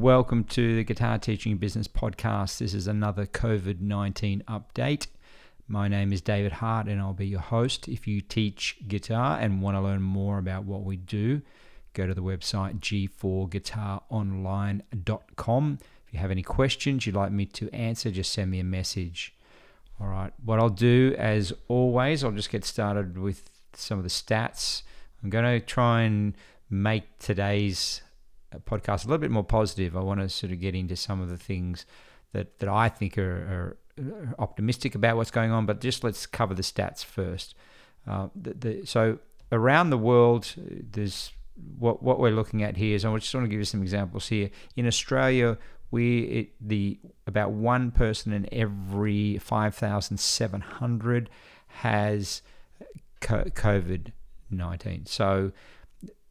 Welcome to the Guitar Teaching Business Podcast. This is another COVID 19 update. My name is David Hart and I'll be your host. If you teach guitar and want to learn more about what we do, go to the website g4guitaronline.com. If you have any questions you'd like me to answer, just send me a message. All right, what I'll do as always, I'll just get started with some of the stats. I'm going to try and make today's podcast a little bit more positive. I want to sort of get into some of the things that, that I think are, are optimistic about what's going on, but just let's cover the stats first. Uh, the, the, so around the world, there's what what we're looking at here is I just want to give you some examples here. In Australia, we it, the about one person in every five thousand seven hundred has COVID nineteen. So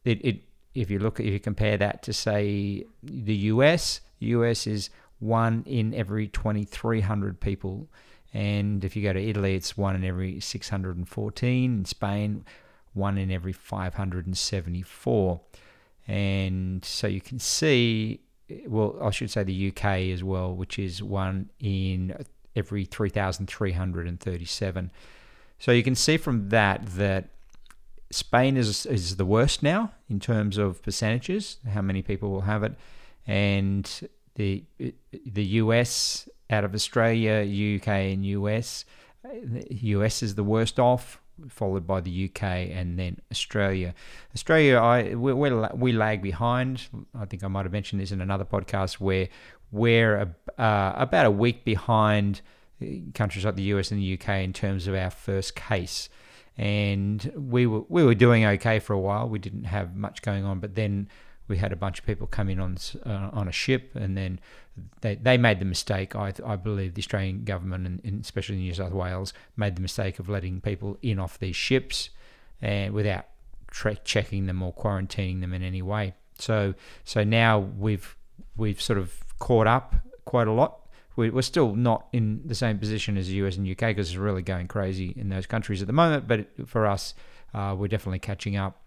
it, it if you look if you compare that to say the US, US is one in every 2300 people. And if you go to Italy it's one in every 614 in Spain one in every 574 and so you can see well I should say the UK as well which is one in every 3337 so you can see from that that Spain is is the worst now in terms of percentages, how many people will have it, and the the US out of Australia, UK, and US, US is the worst off, followed by the UK and then Australia. Australia, I we we lag behind. I think I might have mentioned this in another podcast where we're uh, about a week behind countries like the US and the UK in terms of our first case and we were we were doing okay for a while. We didn't have much going on, but then we had a bunch of people come in on uh, on a ship, and then they, they made the mistake. I, I believe the Australian government, and, and especially New South Wales, made the mistake of letting people in off these ships, and without tre- checking them or quarantining them in any way. So so now we've we've sort of caught up quite a lot we're still not in the same position as the US and UK because it's really going crazy in those countries at the moment. But for us, uh, we're definitely catching up.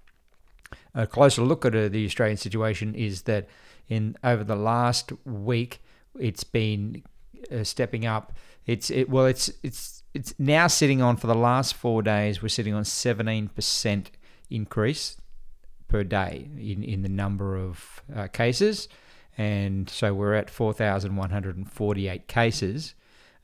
A closer look at uh, the Australian situation is that in over the last week, it's been uh, stepping up. It's it well, it's it's it's now sitting on for the last four days. We're sitting on seventeen percent increase per day in in the number of uh, cases and so we're at 4,148 cases.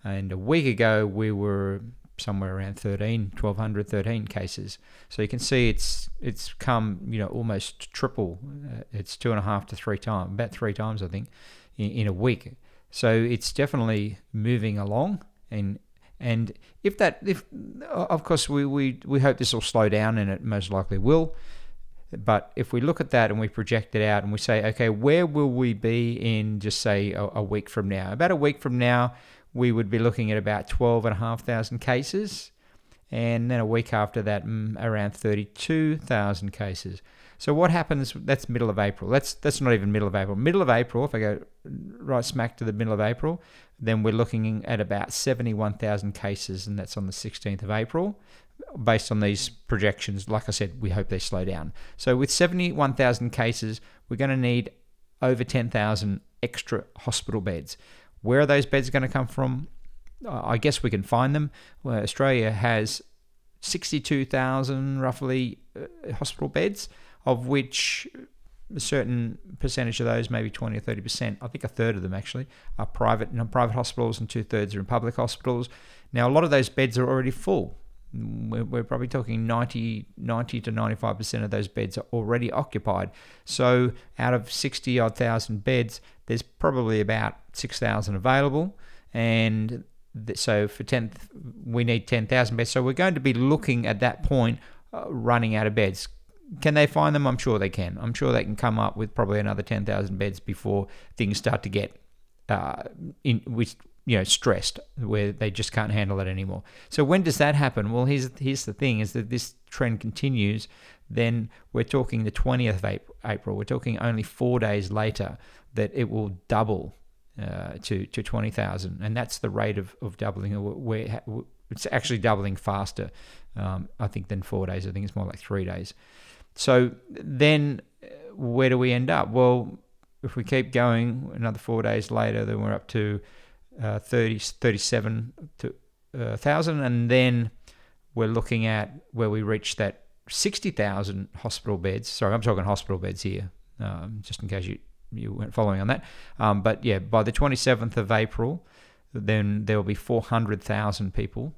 And a week ago, we were somewhere around 13, 1,200, 13 cases. So you can see it's it's come, you know, almost triple. Uh, it's two and a half to three times, about three times, I think, in, in a week. So it's definitely moving along. And and if that, if of course we, we, we hope this will slow down, and it most likely will. But if we look at that and we project it out and we say, okay, where will we be in just say a, a week from now? About a week from now, we would be looking at about 12,500 cases. And then a week after that, mm, around 32,000 cases. So what happens? That's middle of April. That's that's not even middle of April. Middle of April, if I go right smack to the middle of April, then we're looking at about 71,000 cases, and that's on the 16th of April based on these projections, like I said, we hope they slow down. So with 71,000 cases, we're going to need over 10,000 extra hospital beds. Where are those beds going to come from? I guess we can find them. Well, Australia has 62,000 roughly uh, hospital beds, of which a certain percentage of those, maybe 20 or 30 percent, I think a third of them actually, are private, know, private hospitals, and two thirds are in public hospitals. Now, a lot of those beds are already full we're, we're probably talking 90, 90 to 95% of those beds are already occupied. So out of 60 odd thousand beds, there's probably about 6,000 available. And so for 10, we need 10,000 beds. So we're going to be looking at that point uh, running out of beds. Can they find them? I'm sure they can. I'm sure they can come up with probably another 10,000 beds before things start to get uh, in, which you know stressed where they just can't handle it anymore. So when does that happen? Well, here's here's the thing: is that this trend continues, then we're talking the 20th of April. We're talking only four days later that it will double uh, to to 20,000, and that's the rate of of doubling. Where it's actually doubling faster, um, I think, than four days. I think it's more like three days. So then, uh, where do we end up? Well, if we keep going another four days later, then we're up to uh, 30, 37 to, uh, thousand, and then we're looking at where we reach that 60,000 hospital beds. Sorry, I'm talking hospital beds here, um, just in case you, you weren't following on that. Um, but yeah, by the 27th of April, then there will be 400,000 people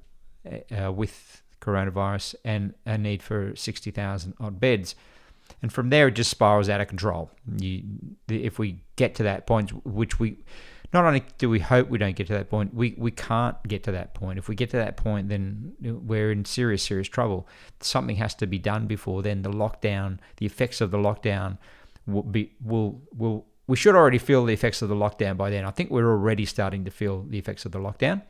uh, with coronavirus and a need for 60,000 odd beds. And from there, it just spirals out of control. You, if we get to that point, which we not only do we hope we don't get to that point, we, we can't get to that point. If we get to that point, then we're in serious, serious trouble. Something has to be done before then. The lockdown, the effects of the lockdown will be will will we should already feel the effects of the lockdown by then. I think we're already starting to feel the effects of the lockdown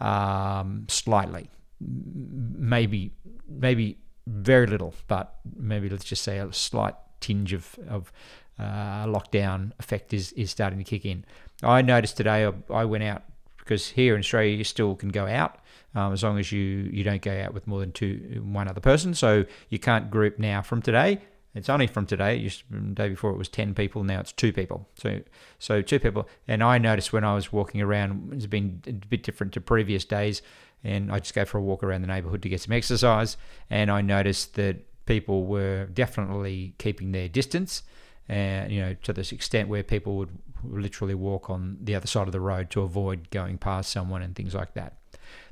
um, slightly, maybe maybe very little, but maybe let's just say a slight tinge of of uh, lockdown effect is is starting to kick in. I noticed today I went out because here in Australia you still can go out um, as long as you you don't go out with more than two one other person. So you can't group now from today. It's only from today. Just the day before it was ten people. Now it's two people. So so two people. And I noticed when I was walking around, it's been a bit different to previous days. And I just go for a walk around the neighbourhood to get some exercise. And I noticed that people were definitely keeping their distance and you know to this extent where people would literally walk on the other side of the road to avoid going past someone and things like that.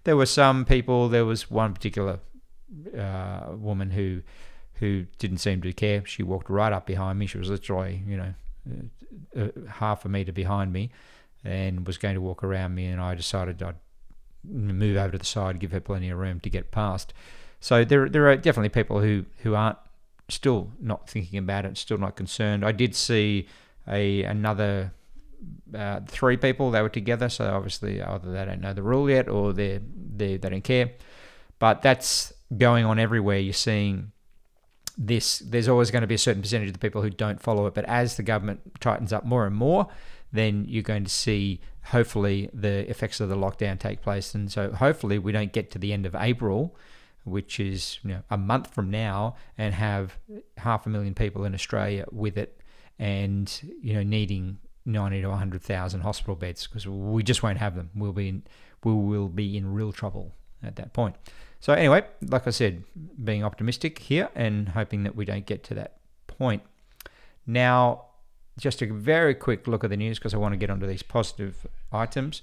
There were some people. There was one particular uh, woman who who didn't seem to care. She walked right up behind me. She was literally you know uh, uh, half a meter behind me, and was going to walk around me. And I decided I'd move over to the side, give her plenty of room to get past. So there there are definitely people who who aren't still not thinking about it, still not concerned. I did see a another uh, three people. They were together, so obviously either they don't know the rule yet or they they they don't care. But that's going on everywhere. You're seeing this. There's always going to be a certain percentage of the people who don't follow it. But as the government tightens up more and more, then you're going to see hopefully the effects of the lockdown take place. And so hopefully we don't get to the end of April which is you know, a month from now, and have half a million people in Australia with it, and you know needing ninety to one hundred thousand hospital beds because we just won't have them. We'll be in, we will be in real trouble at that point. So anyway, like I said, being optimistic here and hoping that we don't get to that point. Now, just a very quick look at the news because I want to get onto these positive items.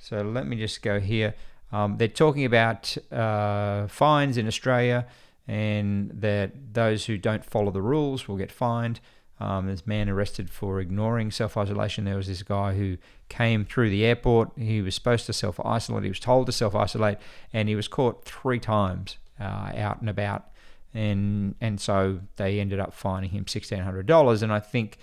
So let me just go here. Um, they're talking about uh, fines in Australia and that those who don't follow the rules will get fined. Um, a man arrested for ignoring self isolation. There was this guy who came through the airport. He was supposed to self isolate. He was told to self isolate, and he was caught three times uh, out and about. And and so they ended up fining him sixteen hundred dollars. And I think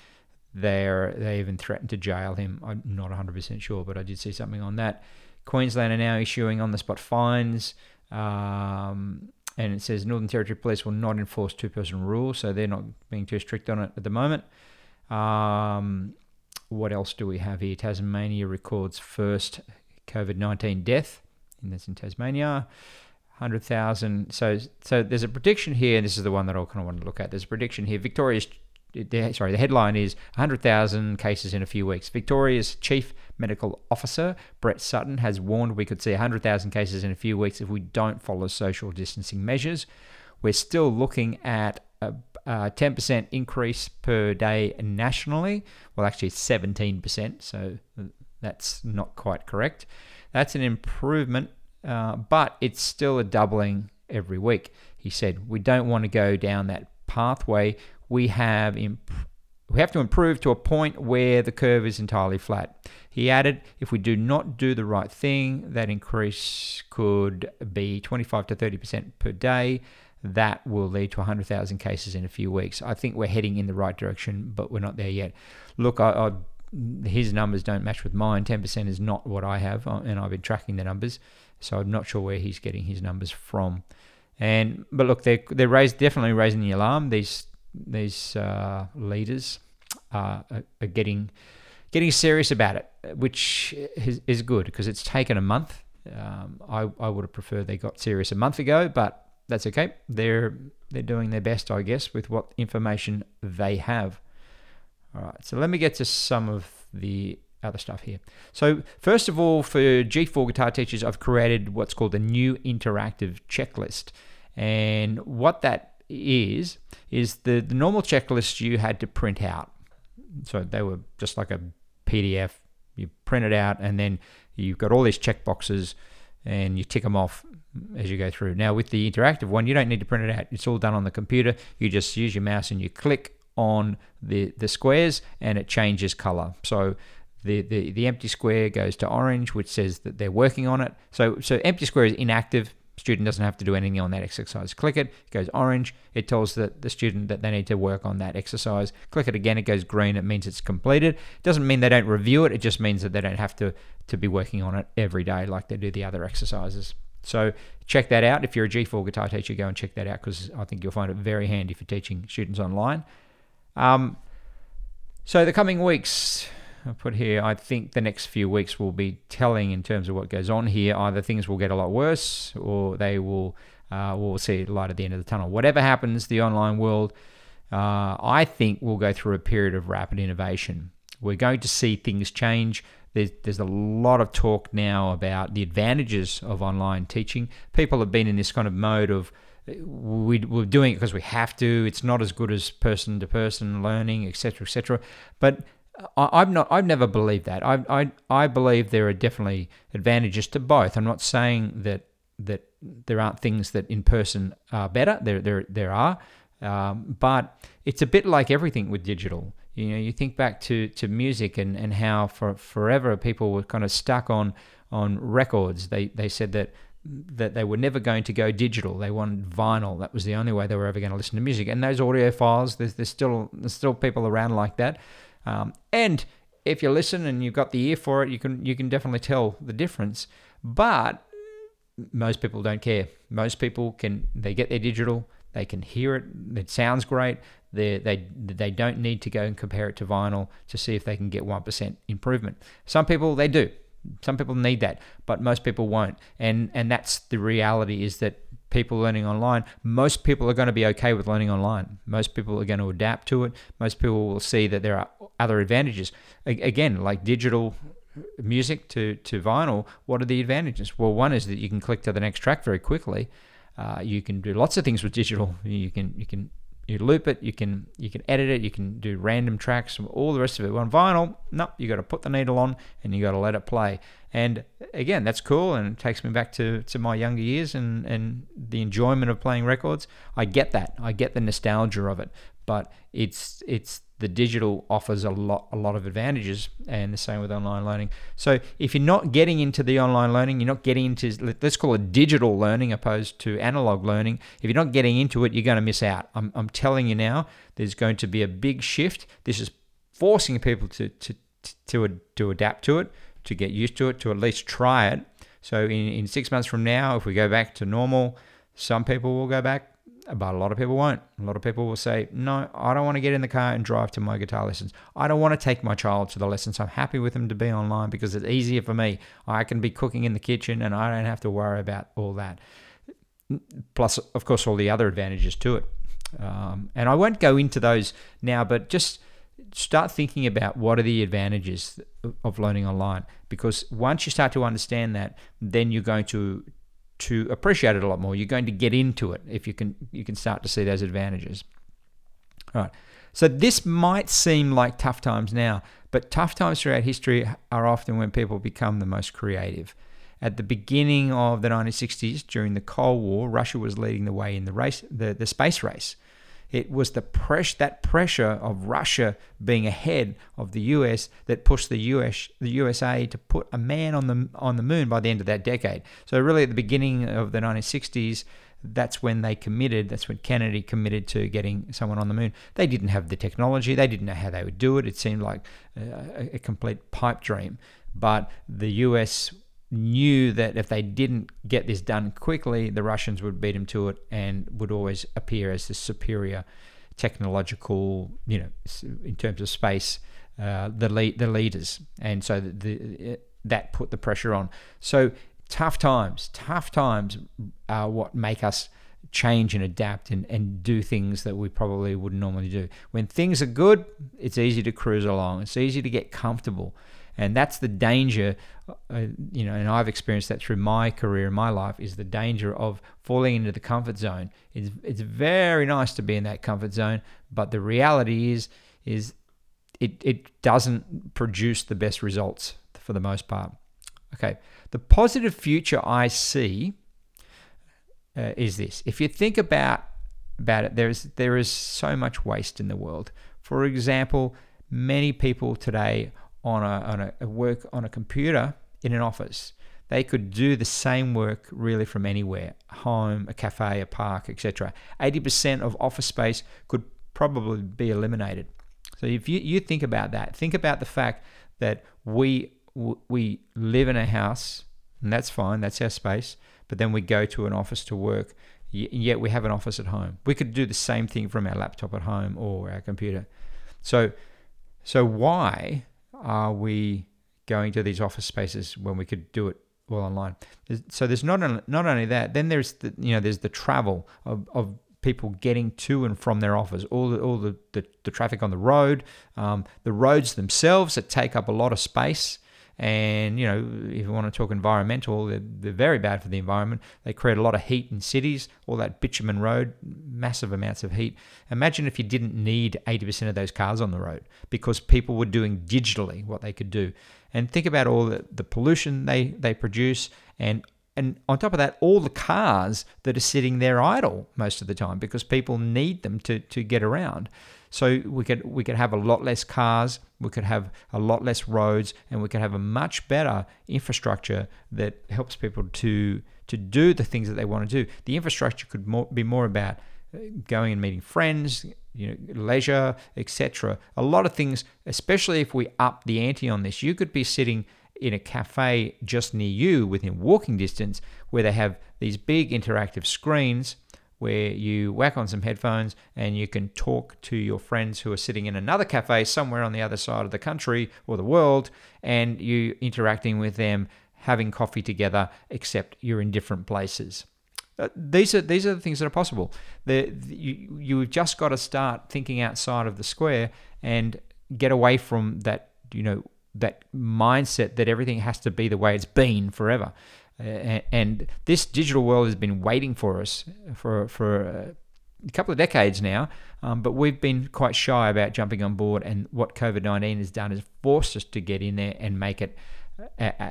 they they even threatened to jail him. I'm not 100% sure, but I did see something on that. Queensland are now issuing on the spot fines. Um, and it says Northern Territory Police will not enforce two person rule, so they're not being too strict on it at the moment. Um, what else do we have here? Tasmania records first COVID 19 death, and that's in Tasmania. 100,000. So, so there's a prediction here, and this is the one that I kind of want to look at. There's a prediction here. Victoria's sorry, the headline is 100,000 cases in a few weeks. Victoria's chief medical officer, Brett Sutton, has warned we could see 100,000 cases in a few weeks if we don't follow social distancing measures. We're still looking at a, a 10% increase per day nationally. Well, actually, it's 17%, so that's not quite correct. That's an improvement, uh, but it's still a doubling every week. He said, We don't want to go down that pathway we have imp- we have to improve to a point where the curve is entirely flat. He added, if we do not do the right thing, that increase could be 25 to 30% per day. That will lead to 100,000 cases in a few weeks. I think we're heading in the right direction, but we're not there yet. Look, I, I, his numbers don't match with mine. 10% is not what I have, uh, and I've been tracking the numbers, so I'm not sure where he's getting his numbers from. And but look, they're they're raised, definitely raising the alarm. These these uh, leaders are, are, getting getting serious about it, which is, is good because it's taken a month. Um, I, I would have preferred they got serious a month ago, but that's okay. They're they're doing their best, I guess, with what information they have. All right, so let me get to some of the other stuff here. So, first of all, for G4 guitar teachers, I've created what's called a new interactive checklist. And what that is, is the, the normal checklist you had to print out. So, they were just like a PDF. You print it out, and then you've got all these check boxes, and you tick them off as you go through. Now, with the interactive one, you don't need to print it out. It's all done on the computer. You just use your mouse and you click on the, the squares and it changes color. So the, the, the empty square goes to orange, which says that they're working on it. So, so empty square is inactive. Student doesn't have to do anything on that exercise. Click it, it goes orange. It tells the, the student that they need to work on that exercise. Click it again, it goes green. It means it's completed. It doesn't mean they don't review it. It just means that they don't have to, to be working on it every day like they do the other exercises. So check that out. If you're a G4 guitar teacher, go and check that out because I think you'll find it very handy for teaching students online. Um, so the coming weeks, put here, I think the next few weeks will be telling in terms of what goes on here. Either things will get a lot worse or they will, uh, we'll see light at the end of the tunnel. Whatever happens, the online world, uh, I think, will go through a period of rapid innovation. We're going to see things change. There's, there's a lot of talk now about the advantages of online teaching. People have been in this kind of mode of, we, we're doing it because we have to. It's not as good as person to person learning, etc., etc. But I, am not. I've never believed that. I, I I believe there are definitely advantages to both. I'm not saying that that there aren't things that in person are better. There there there are, um, but it's a bit like everything with digital. You know, you think back to, to music and, and how for forever people were kind of stuck on on records. They they said that that they were never going to go digital. They wanted vinyl. That was the only way they were ever going to listen to music. And those audiophiles, there's, there's still there's still people around like that. Um, and if you listen and you've got the ear for it, you can you can definitely tell the difference. But most people don't care. Most people can they get their digital, they can hear it, it sounds great. They they they don't need to go and compare it to vinyl to see if they can get one percent improvement. Some people they do some people need that, but most people won't. And and that's the reality is that people learning online, most people are going to be okay with learning online. Most people are going to adapt to it. Most people will see that there are other advantages. Again, like digital music to, to vinyl, what are the advantages? Well, one is that you can click to the next track very quickly. Uh, you can do lots of things with digital. You can you can you loop it, you can you can edit it, you can do random tracks, and all the rest of it. On vinyl, no, you got to put the needle on and you got to let it play. And again, that's cool, and it takes me back to, to my younger years and and the enjoyment of playing records. I get that, I get the nostalgia of it, but it's it's the digital offers a lot a lot of advantages and the same with online learning. So if you're not getting into the online learning you're not getting into let's call it digital learning opposed to analog learning if you're not getting into it you're going to miss out. I'm, I'm telling you now there's going to be a big shift. This is forcing people to to to, to adapt to it to get used to it to at least try it. So in, in six months from now if we go back to normal some people will go back but a lot of people won't. A lot of people will say, No, I don't want to get in the car and drive to my guitar lessons. I don't want to take my child to the lessons. I'm happy with them to be online because it's easier for me. I can be cooking in the kitchen and I don't have to worry about all that. Plus, of course, all the other advantages to it. Um, and I won't go into those now, but just start thinking about what are the advantages of learning online because once you start to understand that then you're going to to appreciate it a lot more. You're going to get into it if you can you can start to see those advantages. All right. So this might seem like tough times now, but tough times throughout history are often when people become the most creative. At the beginning of the 1960s, during the Cold War, Russia was leading the way in the race, the, the space race. It was the press that pressure of Russia being ahead of the US that pushed the US the USA to put a man on the on the moon by the end of that decade. So really at the beginning of the 1960s that's when they committed that's when Kennedy committed to getting someone on the moon. They didn't have the technology, they didn't know how they would do it. It seemed like a, a complete pipe dream. But the US knew that if they didn't get this done quickly, the Russians would beat them to it and would always appear as the superior technological, you know, in terms of space, uh, the lead, the leaders, and so the, the, that put the pressure on. So tough times, tough times are what make us change and adapt and, and do things that we probably wouldn't normally do. When things are good, it's easy to cruise along. It's easy to get comfortable. And that's the danger, uh, you know, and I've experienced that through my career and my life is the danger of falling into the comfort zone. It's, it's very nice to be in that comfort zone, but the reality is, is it, it doesn't produce the best results for the most part. Okay, the positive future I see uh, is this. If you think about about it, there is there is so much waste in the world. For example, many people today on a, on a work on a computer in an office. They could do the same work really from anywhere, home, a cafe, a park, etc. 80% of office space could probably be eliminated. So if you, you think about that, think about the fact that we we live in a house, and that's fine, that's our space but then we go to an office to work, yet we have an office at home. We could do the same thing from our laptop at home or our computer. So, so why are we going to these office spaces when we could do it all online? So there's not only, not only that, then there's the you know there's the travel of, of people getting to and from their office, all the all the, the, the traffic on the road, um, the roads themselves that take up a lot of space. And, you know, if you want to talk environmental, they're, they're, very bad for the environment. They create a lot of heat in cities, all that bitumen road, massive amounts of heat. Imagine if you didn't need 80% of those cars on the road because people were doing digitally what they could do. And think about all the, the pollution they, they produce and and on top of that, all the cars that are sitting there idle most of the time because people need them to, to get around. So we could we could have a lot less cars, we could have a lot less roads, and we could have a much better infrastructure that helps people to to do the things that they want to do. The infrastructure could more, be more about uh, going and meeting friends, you know, leisure, etc. A lot of things, especially if we up the ante on this, you could be sitting in a cafe just near you within walking distance where they have these big interactive screens where you whack on some headphones and you can talk to your friends who are sitting in another cafe somewhere on the other side of the country or the world and you interacting with them having coffee together except you're in different places. Uh, these are these are the things that are possible. The, you, you've just got to start thinking outside of the square and get away from that you know that mindset that everything has to be the way it's been forever and this digital world has been waiting for us for for a couple of decades now, um, but we've been quite shy about jumping on board. And what COVID nineteen has done is forced us to get in there and make it uh, uh,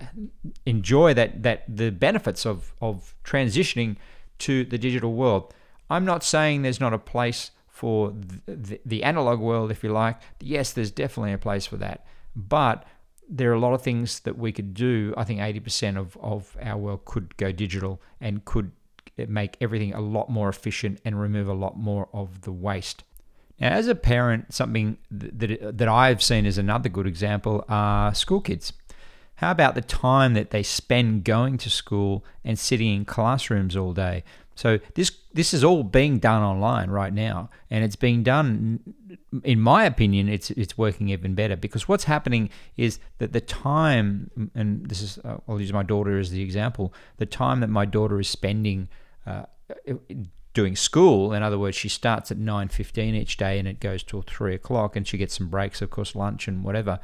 enjoy that that the benefits of of transitioning to the digital world. I'm not saying there's not a place for the, the, the analog world, if you like. Yes, there's definitely a place for that, but there are a lot of things that we could do. I think 80% of, of our world could go digital and could make everything a lot more efficient and remove a lot more of the waste. Now, as a parent, something that, that I've seen as another good example are school kids. How about the time that they spend going to school and sitting in classrooms all day? So this this is all being done online right now, and it's being done. In my opinion, it's it's working even better because what's happening is that the time, and this is uh, I'll use my daughter as the example. The time that my daughter is spending uh, doing school, in other words, she starts at nine fifteen each day and it goes till three o'clock, and she gets some breaks, of course, lunch and whatever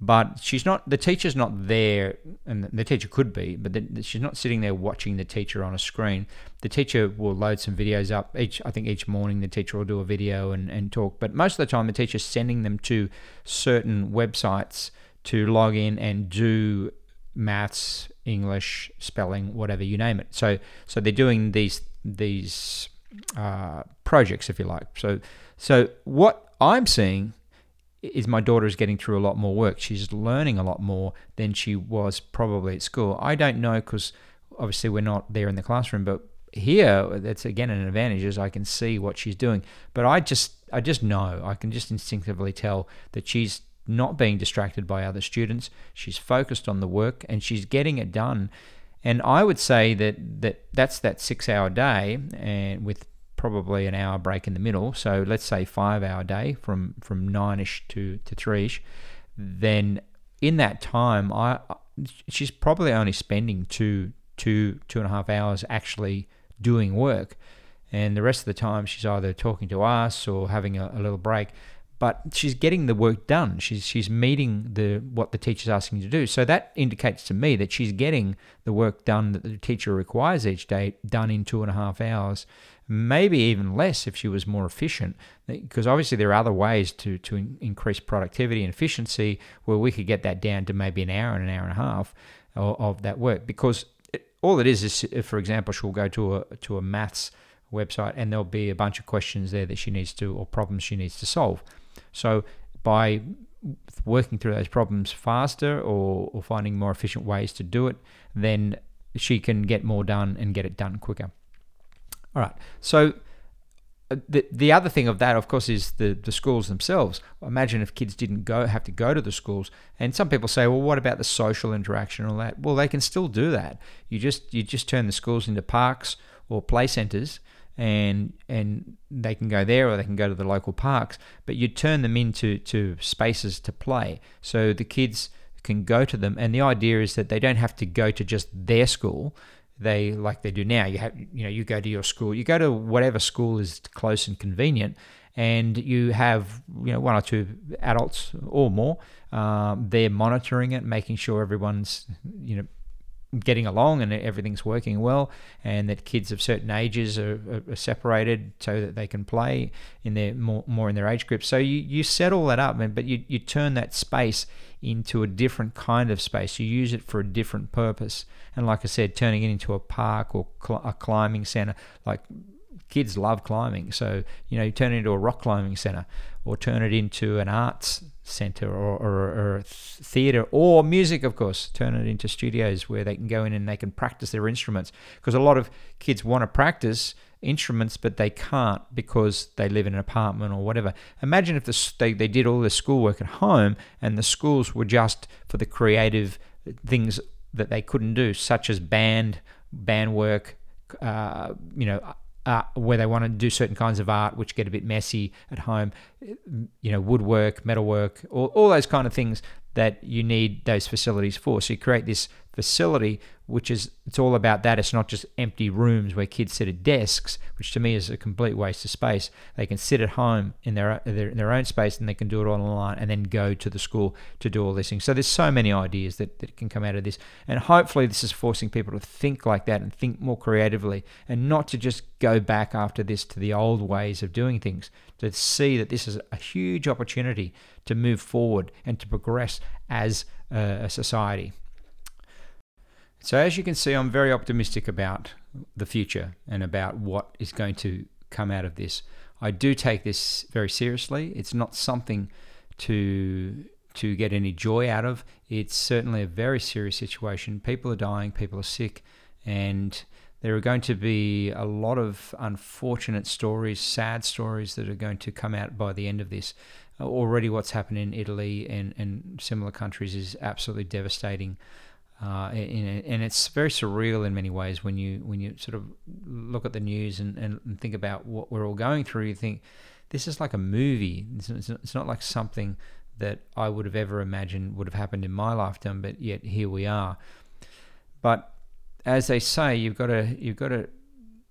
but she's not the teacher's not there and the teacher could be but the, she's not sitting there watching the teacher on a screen. The teacher will load some videos up each i think each morning the teacher will do a video and, and talk. But most of the time the teacher's sending them to certain websites to log in and do maths english spelling whatever you name it. So so they're doing these these uh, projects if you like. So so what i'm seeing is my daughter is getting through a lot more work. She's learning a lot more than she was probably at school. I don't know because obviously we're not there in the classroom, but here that's again an advantage is I can see what she's doing. But I just I just know I can just instinctively tell that she's not being distracted by other students. She's focused on the work and she's getting it done. And I would say that, that that's that six hour day and with probably an hour break in the middle. So let's say five hour day from from nine ish to to three ish. Then in that time, I she's probably only spending two two two and a half hours actually doing work. and the rest of the time she's either talking to us or having a, a little break but she's getting the work done. She's she's meeting the what the teacher's asking to do. So that indicates to me that she's getting the work done that the teacher requires each day done in two and a half hours, maybe even less if she was more efficient. Because obviously there are other ways to to increase productivity and efficiency where we could get that down to maybe an hour and an hour and a half of, of that work. Because it, all it is is, if, for example, she'll go to a to a maths website and there'll be a bunch of questions there that she needs to or problems she needs to solve so by working through those problems faster or, or finding more efficient ways to do it, then she can get more done and get it done quicker. All right. So uh, the the other thing of that, of course, is the the schools themselves. Imagine if kids didn't go have to go to the schools, and some people say, well, what about the social interaction and all that? Well, they can still do that. You just you just turn the schools into parks or play centres, and and they can go there or they can go to the local parks but you turn them into to spaces to play. So the kids can go to them and the idea is that they don't have to go to just their school. They like they do now you have you know you go to your school you go to whatever school is close and convenient and you have you know one or two adults or more um, they're monitoring it making sure everyone's you know getting along and everything's working well, and that kids of certain ages are, are, separated so that they can play in their more, more in their age group. So you, you set all that up, but you, you turn that space into a different kind of space. You use it for a different purpose. And like I said, turning it into a park or cl- a climbing center, like kids love climbing. So, you know, you turn it into a rock climbing center or turn it into an arts center or, or, or theater or music, of course. Turn it into studios where they can go in and they can practice their instruments. Because a lot of kids want to practice instruments, but they can't because they live in an apartment or whatever. Imagine if the, they, they did all their schoolwork at home and the schools were just for the creative things that they couldn't do, such as band, band work, uh, you know, uh, where they want to do certain kinds of art, which get a bit messy at home, you know, woodwork, metalwork, all, all those kind of things that you need those facilities for. So you create this facility, which is it's all about that. It's not just empty rooms where kids sit at desks, which to me is a complete waste of space. They can sit at home in their their, their own space and they can do it online and then go to the school to do all these things. So there's so many ideas that, that can come out of this. And hopefully this is forcing people to think like that and think more creatively and not to just go back after this to the old ways of doing things. To see that this is a huge opportunity to move forward and to progress as a society. So, as you can see, I'm very optimistic about the future and about what is going to come out of this. I do take this very seriously. It's not something to to get any joy out of. It's certainly a very serious situation. People are dying, people are sick, and there are going to be a lot of unfortunate stories, sad stories that are going to come out by the end of this. already, what's happened in Italy and, and similar countries is absolutely devastating. Uh, and, and it's very surreal in many ways when you when you sort of look at the news and, and think about what we're all going through. You think this is like a movie. It's, it's not like something that I would have ever imagined would have happened in my lifetime, but yet here we are. But as they say, you've got to you've got to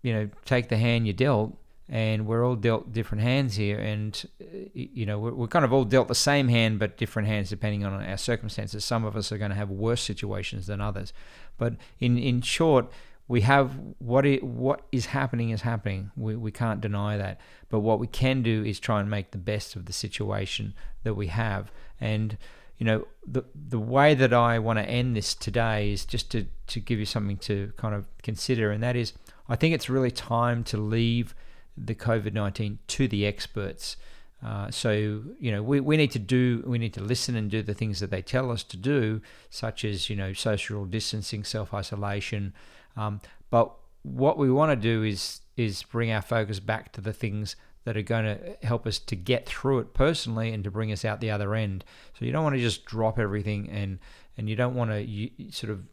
you know take the hand you're dealt and we're all dealt different hands here and uh, you know we're, we're, kind of all dealt the same hand but different hands depending on our circumstances. Some of us are going to have worse situations than others. But in in short we have what it, what is happening is happening. We, we can't deny that. But what we can do is try and make the best of the situation that we have. And you know the the way that I want to end this today is just to to give you something to kind of consider and that is I think it's really time to leave the COVID 19 to the experts. Uh, so you know we, we need to do we need to listen and do the things that they tell us to do, such as you know social distancing, self isolation. Um, but what we want to do is is bring our focus back to the things that are going to help us to get through it personally and to bring us out the other end. So you don't want to just drop everything and and you don't want to you, sort of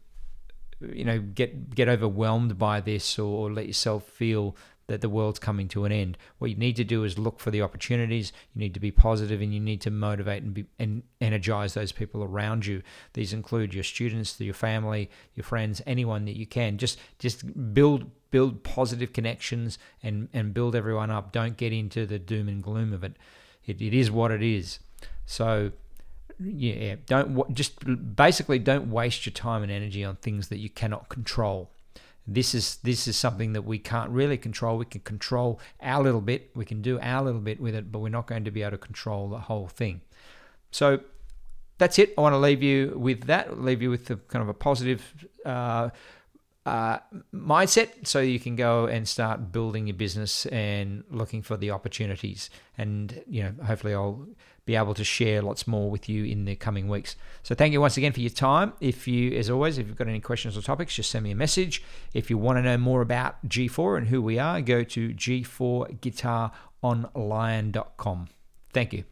you know get get overwhelmed by this or, or let yourself feel that the world's coming to an end. What you need to do is look for the opportunities. You need to be positive, and you need to motivate and, be, and energize those people around you. These include your students, your family, your friends, anyone that you can. Just just build build positive connections and and build everyone up. Don't get into the doom and gloom of it. It, it is what it is. So yeah, don't just basically don't waste your time and energy on things that you cannot control. This is this is something that we can't really control. We can control our little bit. We can do our little bit with it, but we're not going to be able to control the whole thing. So that's it. I want to leave you with that. Leave you with the kind of a positive uh, uh, mindset, so you can go and start building your business and looking for the opportunities. And you know, hopefully, I'll be able to share lots more with you in the coming weeks. So thank you once again for your time. If you, as always, if you've got any questions or topics, just send me a message. If you want to know more about G4 and who we are, go to g4guitaronline.com. Thank you.